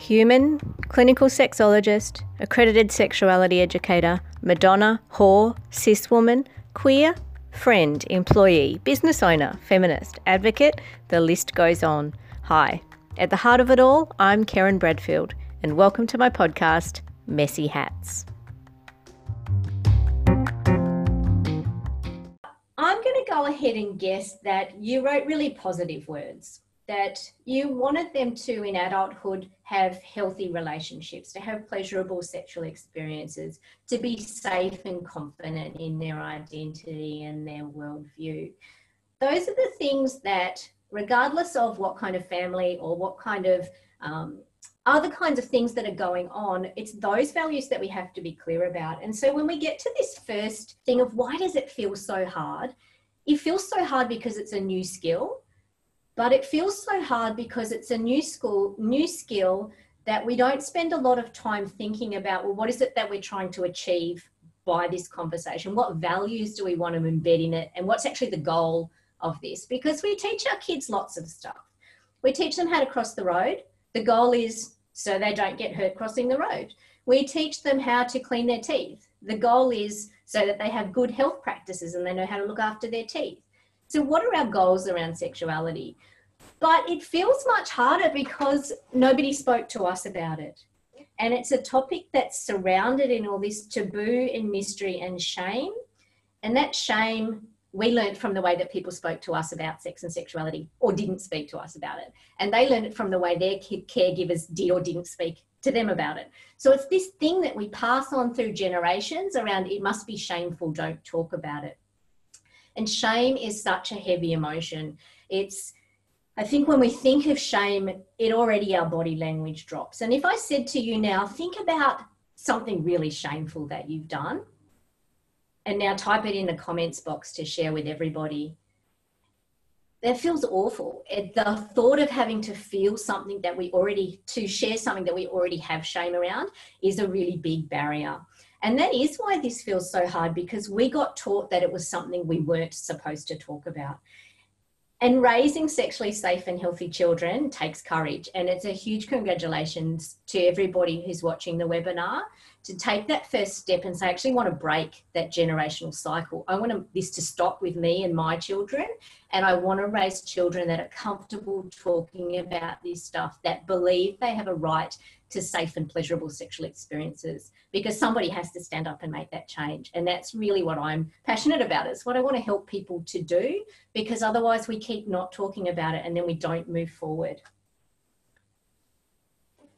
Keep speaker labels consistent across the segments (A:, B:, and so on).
A: human, clinical sexologist, accredited sexuality educator, Madonna, whore, cis woman, queer, friend, employee, business owner, feminist, advocate, the list goes on. Hi. At the heart of it all, I'm Karen Bradfield, and welcome to my podcast, Messy Hats. I'm going to go ahead and guess that you wrote really positive words that you wanted them to, in adulthood, have healthy relationships, to have pleasurable sexual experiences, to be safe and confident in their identity and their worldview. Those are the things that, regardless of what kind of family or what kind of um, other kinds of things that are going on, it's those values that we have to be clear about. And so when we get to this first thing of why does it feel so hard? It feels so hard because it's a new skill but it feels so hard because it's a new school, new skill that we don't spend a lot of time thinking about, well, what is it that we're trying to achieve by this conversation? What values do we want to embed in it? And what's actually the goal of this? Because we teach our kids lots of stuff. We teach them how to cross the road. The goal is so they don't get hurt crossing the road. We teach them how to clean their teeth. The goal is so that they have good health practices and they know how to look after their teeth. So, what are our goals around sexuality? But it feels much harder because nobody spoke to us about it. And it's a topic that's surrounded in all this taboo and mystery and shame. And that shame we learned from the way that people spoke to us about sex and sexuality or didn't speak to us about it. And they learned it from the way their caregivers did or didn't speak to them about it. So it's this thing that we pass on through generations around it must be shameful, don't talk about it. And shame is such a heavy emotion. It's I think when we think of shame, it already our body language drops. And if I said to you now, think about something really shameful that you've done, and now type it in the comments box to share with everybody. That feels awful. It, the thought of having to feel something that we already, to share something that we already have shame around is a really big barrier. And that is why this feels so hard because we got taught that it was something we weren't supposed to talk about. And raising sexually safe and healthy children takes courage. And it's a huge congratulations to everybody who's watching the webinar to take that first step and say, I actually want to break that generational cycle. I want this to stop with me and my children. And I want to raise children that are comfortable talking about this stuff, that believe they have a right to safe and pleasurable sexual experiences because somebody has to stand up and make that change. And that's really what I'm passionate about. It's what I want to help people to do because otherwise we keep not talking about it and then we don't move forward.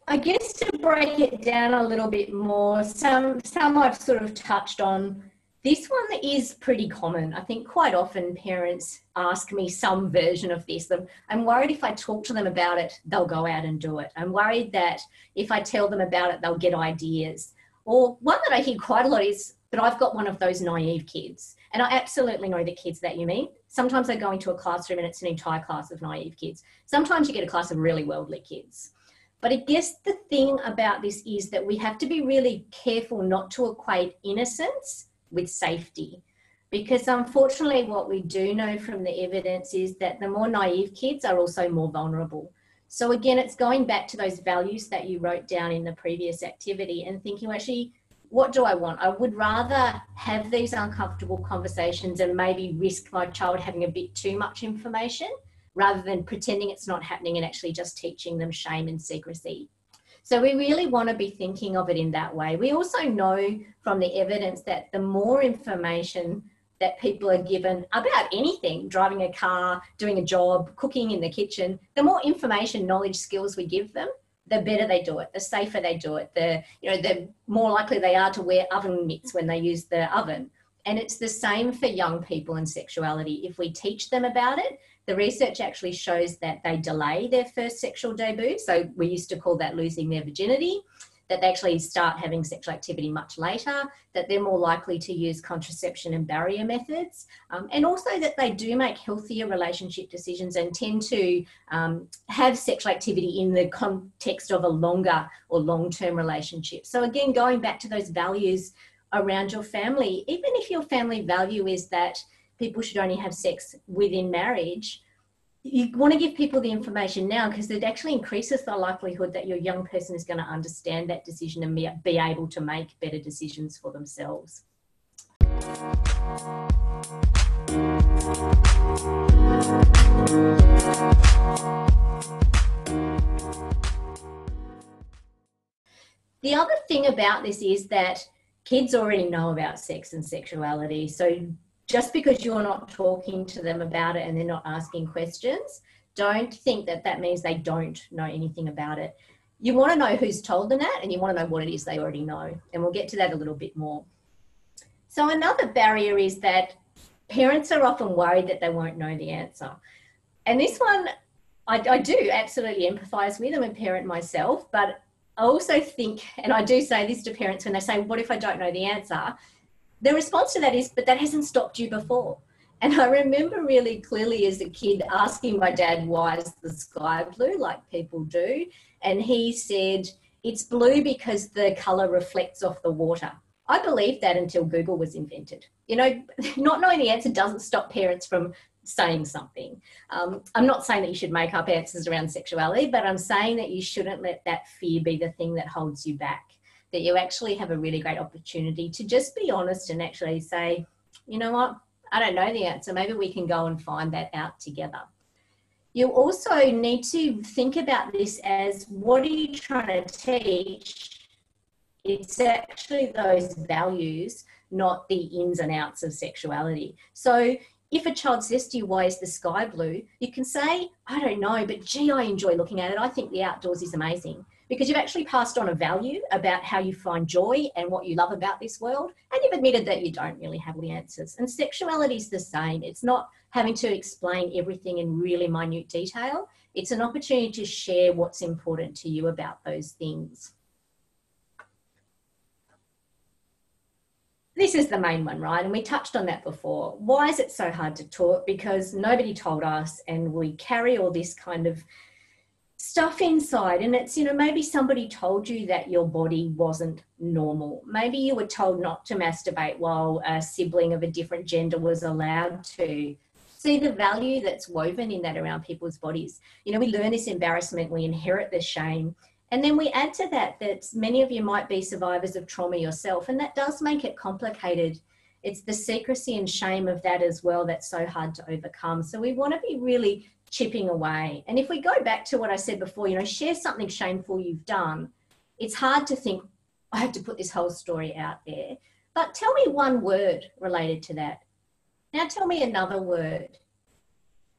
A: I guess to break it down a little bit more, some some I've sort of touched on. This one is pretty common. I think quite often parents ask me some version of this. I'm worried if I talk to them about it, they'll go out and do it. I'm worried that if I tell them about it, they'll get ideas. Or one that I hear quite a lot is, but I've got one of those naive kids. And I absolutely know the kids that you mean. Sometimes I go into a classroom and it's an entire class of naive kids. Sometimes you get a class of really worldly kids. But I guess the thing about this is that we have to be really careful not to equate innocence with safety. Because unfortunately, what we do know from the evidence is that the more naive kids are also more vulnerable. So, again, it's going back to those values that you wrote down in the previous activity and thinking, actually, what do I want? I would rather have these uncomfortable conversations and maybe risk my child having a bit too much information rather than pretending it's not happening and actually just teaching them shame and secrecy. So we really want to be thinking of it in that way. We also know from the evidence that the more information that people are given about anything driving a car, doing a job, cooking in the kitchen the more information, knowledge, skills we give them, the better they do it, the safer they do it, the you know, the more likely they are to wear oven mitts when they use the oven. And it's the same for young people and sexuality. If we teach them about it, the research actually shows that they delay their first sexual debut. So we used to call that losing their virginity, that they actually start having sexual activity much later, that they're more likely to use contraception and barrier methods, um, and also that they do make healthier relationship decisions and tend to um, have sexual activity in the context of a longer or long term relationship. So, again, going back to those values around your family, even if your family value is that people should only have sex within marriage, you want to give people the information now because it actually increases the likelihood that your young person is going to understand that decision and be, able to make better decisions for themselves. The other thing about this is that kids already know about sex and sexuality. So just because you're not talking to them about it and they're not asking questions, don't think that that means they don't know anything about it. You want to know who's told them that and you want to know what it is they already know. And we'll get to that a little bit more. So, another barrier is that parents are often worried that they won't know the answer. And this one, I, I do absolutely empathize with. I'm a parent myself, but I also think, and I do say this to parents when they say, What if I don't know the answer? The response to that is, But that hasn't stopped you before. And I remember really clearly as a kid asking my dad, Why is the sky blue? like people do. And he said, It's blue because the color reflects off the water. I believed that until Google was invented. You know, not knowing the answer doesn't stop parents from saying something. Um, I'm not saying that you should make up answers around sexuality, but I'm saying that you shouldn't let that fear be the thing that holds you back. That you actually have a really great opportunity to just be honest and actually say, you know what, I don't know the answer. Maybe we can go and find that out together. You also need to think about this as what are you trying to teach? It's actually those values, not the ins and outs of sexuality. So if a child says to you, why is the sky blue? You can say, I don't know, but gee, I enjoy looking at it. I think the outdoors is amazing because you've actually passed on a value about how you find joy and what you love about this world. And you've admitted that you don't really have the answers. And sexuality is the same. It's not having to explain everything in really minute detail. It's an opportunity to share what's important to you about those things. This is the main one, right? And we touched on that before. Why is it so hard to talk? Because nobody told us, and we carry all this kind of stuff inside. And it's, you know, maybe somebody told you that your body wasn't normal. Maybe you were told not to masturbate while a sibling of a different gender was allowed to. See the value that's woven in that around people's bodies. You know, we learn this embarrassment, we inherit this shame and then we add to that that many of you might be survivors of trauma yourself, and that does make it complicated. It's the secrecy and shame of that as well that's so hard to overcome. So we want to be really chipping away. And if we go back to what I said before, you know, share something shameful you've done, it's hard to think, I have to put this whole story out there. But tell me one word related to that. Now tell me another word.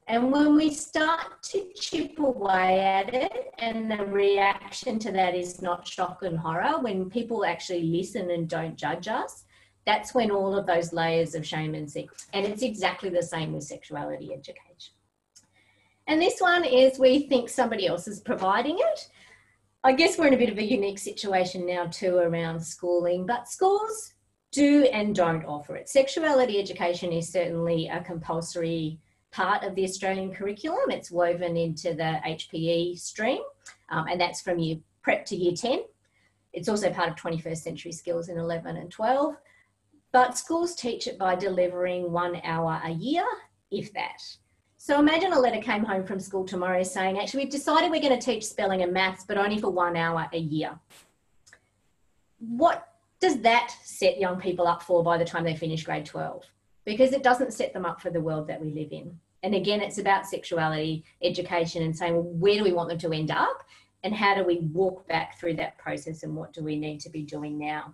A: And when we start to chip away at it, and the reaction to that is not shock and horror, when people actually listen and don't judge us, that's when all of those layers of shame and sex, and it's exactly the same with sexuality education. And this one is we think somebody else is providing it. I guess we're in a bit of a unique situation now too around schooling, but schools do and don't offer it. Sexuality education is certainly a compulsory part of the Australian curriculum. It's woven into the HPE stream, um, and that's from year prep to year 10. It's also part of 21st century skills in 11 and 12. But schools teach it by delivering one hour a year, if that. So imagine a letter came home from school tomorrow saying, actually, we've decided we're going to teach spelling and maths, but only for one hour a year. What does that set young people up for by the time they finish grade 12? because it doesn't set them up for the world that we live in. And again, it's about sexuality education and saying, well, where do we want them to end up? And how do we walk back through that process and what do we need to be doing now?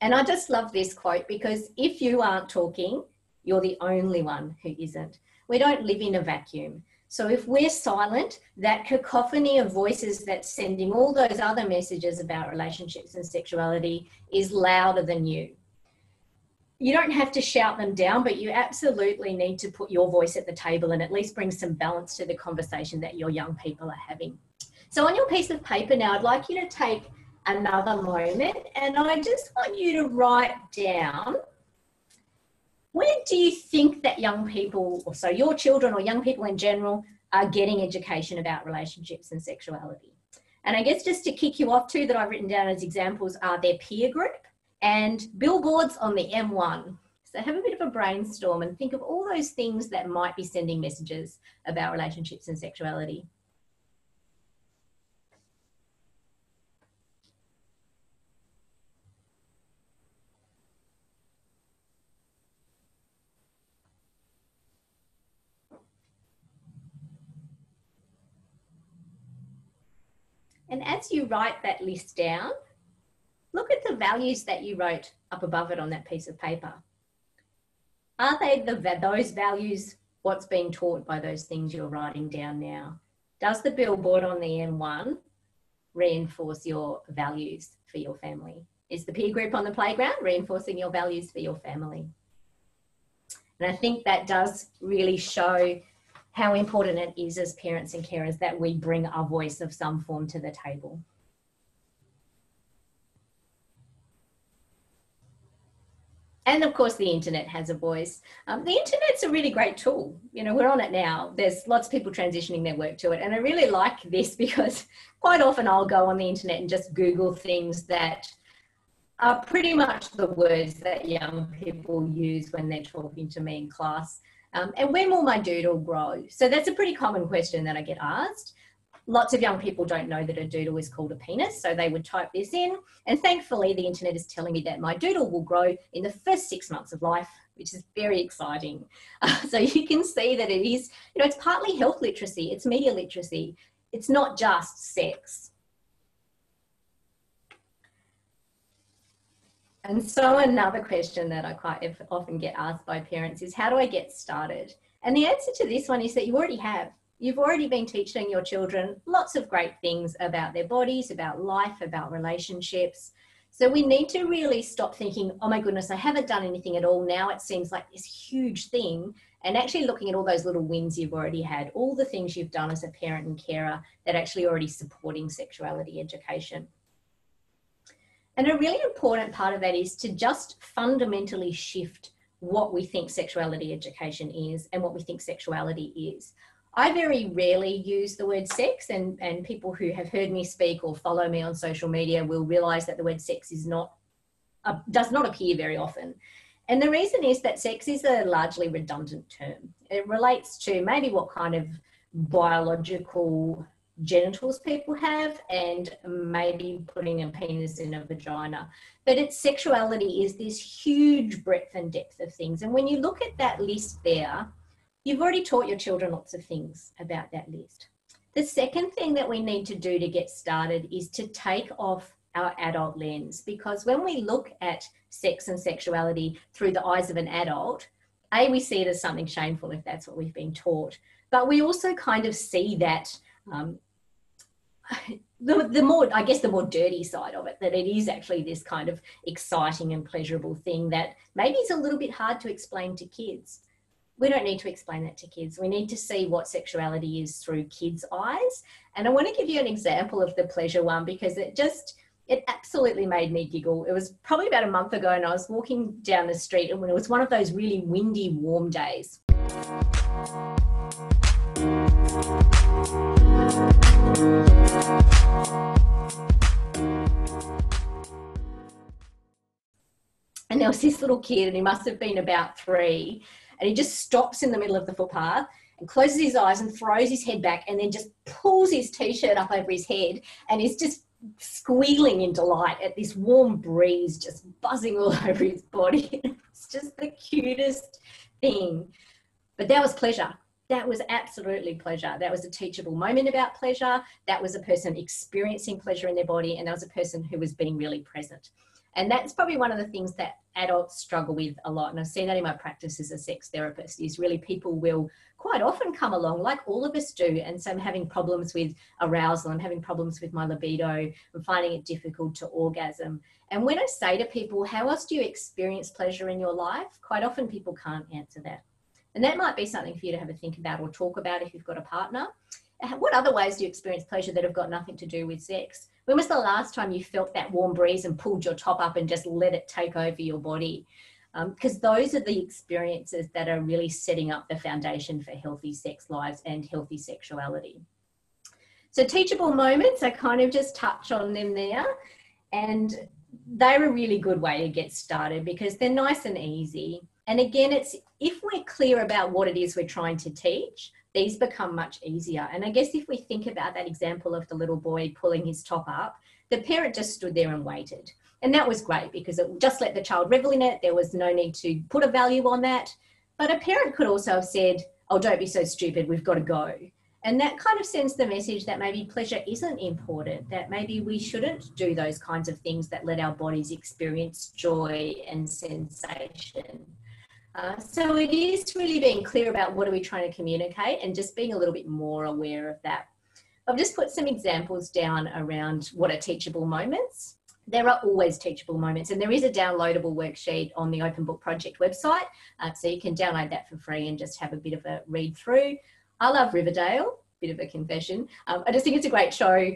A: And I just love this quote because if you aren't talking, you're the only one who isn't. We don't live in a vacuum. So if we're silent, that cacophony of voices that's sending all those other messages about relationships and sexuality is louder than you. You don't have to shout them down, but you absolutely need to put your voice at the table and at least bring some balance to the conversation that your young people are having. So on your piece of paper now, I'd like you to take another moment and I just want you to write down where do you think that young people, or so your children or young people in general, are getting education about relationships and sexuality? And I guess just to kick you off, too, that I've written down as examples are their peer group and billboards on the M1. So have a bit of a brainstorm and think of all those things that might be sending messages about relationships and sexuality. And as you write that list down, look at the values that you wrote up above it on that piece of paper. Are they the, those values what's being taught by those things you're writing down now? Does the billboard on the M1 reinforce your values for your family? Is the peer group on the playground reinforcing your values for your family? And I think that does really show how important it is as parents and carers that we bring our voice of some form to the table. And of course, the internet has a voice. Um, the internet's a really great tool. You know, we're on it now. There's lots of people transitioning their work to it. And I really like this because quite often I'll go on the internet and just Google things that are pretty much the words that young people use when they're talking to me in class. Um, and when will my doodle grow? So that's a pretty common question that I get asked. Lots of young people don't know that a doodle is called a penis, so they would type this in. And thankfully, the internet is telling me that my doodle will grow in the first six months of life, which is very exciting. Uh, so you can see that it is, you know, it's partly health literacy, it's media literacy, it's not just sex. And so another question that I quite often get asked by parents is how do I get started? And the answer to this one is that you already have. You've already been teaching your children lots of great things about their bodies, about life, about relationships. So we need to really stop thinking, oh my goodness, I haven't done anything at all. Now it seems like this huge thing. And actually looking at all those little wins you've already had, all the things you've done as a parent and carer that actually already supporting sexuality education. And a really important part of that is to just fundamentally shift what we think sexuality education is and what we think sexuality is. I very rarely use the word sex, and, and people who have heard me speak or follow me on social media will realize that the word sex is not uh, does not appear very often. And the reason is that sex is a largely redundant term. It relates to maybe what kind of biological genitals people have and maybe putting a penis in a vagina. But its sexuality is this huge breadth and depth of things. And when you look at that list there, you've already taught your children lots of things about that list. The second thing that we need to do to get started is to take off our adult lens because when we look at sex and sexuality through the eyes of an adult, A, we see it as something shameful if that's what we've been taught, but we also kind of see that um, the, the more i guess the more dirty side of it that it is actually this kind of exciting and pleasurable thing that maybe it's a little bit hard to explain to kids we don't need to explain that to kids we need to see what sexuality is through kids eyes and i want to give you an example of the pleasure one because it just it absolutely made me giggle. It was probably about a month ago, and I was walking down the street, and it was one of those really windy, warm days. And there was this little kid, and he must have been about three, and he just stops in the middle of the footpath and closes his eyes and throws his head back and then just pulls his t-shirt up over his head and is just squealing in delight at this warm breeze just buzzing all over his body. it's just the cutest thing. But that was pleasure that was absolutely pleasure. That was a teachable moment about pleasure. That was a person experiencing pleasure in their body, and that was a person who was being really present. And that's probably one of the things that adults struggle with a lot. And I've seen that in my practice as a sex therapist is really people will quite often come along, like all of us do. And so I'm having problems with arousal, I'm having problems with my libido, I'm finding it difficult to orgasm. And when I say to people, How else do you experience pleasure in your life? Quite often people can't answer that. And that might be something for you to have a think about or talk about if you've got a partner. What other ways do you experience pleasure that have got nothing to do with sex? When was the last time you felt that warm breeze and pulled your top up and just let it take over your body? Because um, those are the experiences that are really setting up the foundation for healthy sex lives and healthy sexuality. So, teachable moments, I kind of just touch on them there. And they're a really good way to get started because they're nice and easy. And again, it's if we're clear about what it is we're trying to teach, these become much easier. And I guess if we think about that example of the little boy pulling his top up, the parent just stood there and waited. And that was great because it just let the child revel in it. There was no need to put a value on that. But a parent could also have said, Oh, don't be so stupid, we've got to go. And that kind of sends the message that maybe pleasure isn't important, that maybe we shouldn't do those kinds of things that let our bodies experience joy and sensation. Uh, so it is really being clear about what are we trying to communicate and just being a little bit more aware of that. I've just put some examples down around what are teachable moments. There are always teachable moments, and there is a downloadable worksheet on the Open Book Project website, uh, so you can download that for free and just have a bit of a read through. I love Riverdale, bit of a confession. Um, I just think it's a great show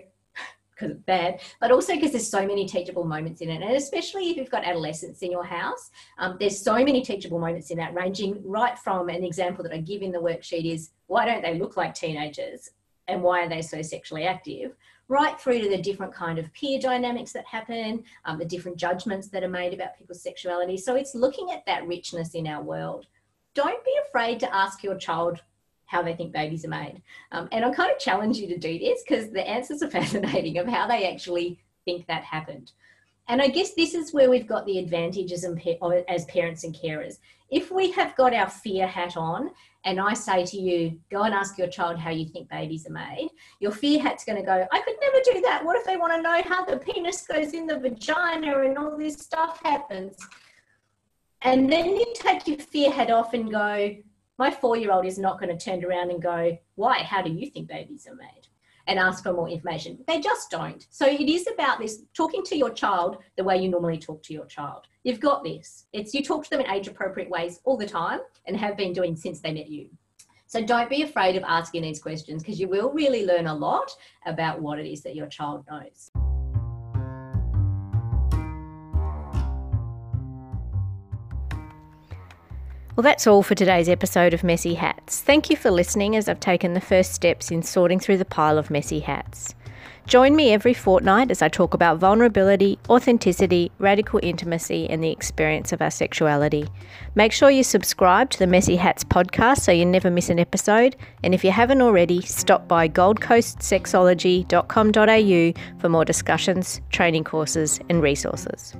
A: because it's bad, but also because there's so many teachable moments in it. And especially if you've got adolescents in your house, um, there's so many teachable moments in that, ranging right from an example that I give in the worksheet is why don't they look like teenagers and why are they so sexually active? Right through to the different kind of peer dynamics that happen, um, the different judgments that are made about people's sexuality. So it's looking at that richness in our world. Don't be afraid to ask your child how they think babies are made. Um, and I kind of challenge you to do this because the answers are fascinating of how they actually think that happened. And I guess this is where we've got the advantages as parents and carers. If we have got our fear hat on, and I say to you, go and ask your child how you think babies are made, your fear hat's going to go, I could never do that. What if they want to know how the penis goes in the vagina and all this stuff happens? And then you take your fear hat off and go, my four year old is not going to turn around and go, Why? How do you think babies are made? And ask for more information. They just don't. So it is about this talking to your child the way you normally talk to your child. You've got this. It's you talk to them in age appropriate ways all the time and have been doing since they met you. So don't be afraid of asking these questions because you will really learn a lot about what it is that your child knows.
B: Well, that's all for today's episode of Messy Hats. Thank you for listening as I've taken the first steps in sorting through the pile of messy hats. Join me every fortnight as I talk about vulnerability, authenticity, radical intimacy, and the experience of our sexuality. Make sure you subscribe to the Messy Hats podcast so you never miss an episode. And if you haven't already, stop by goldcoastsexology.com.au for more discussions, training courses, and resources.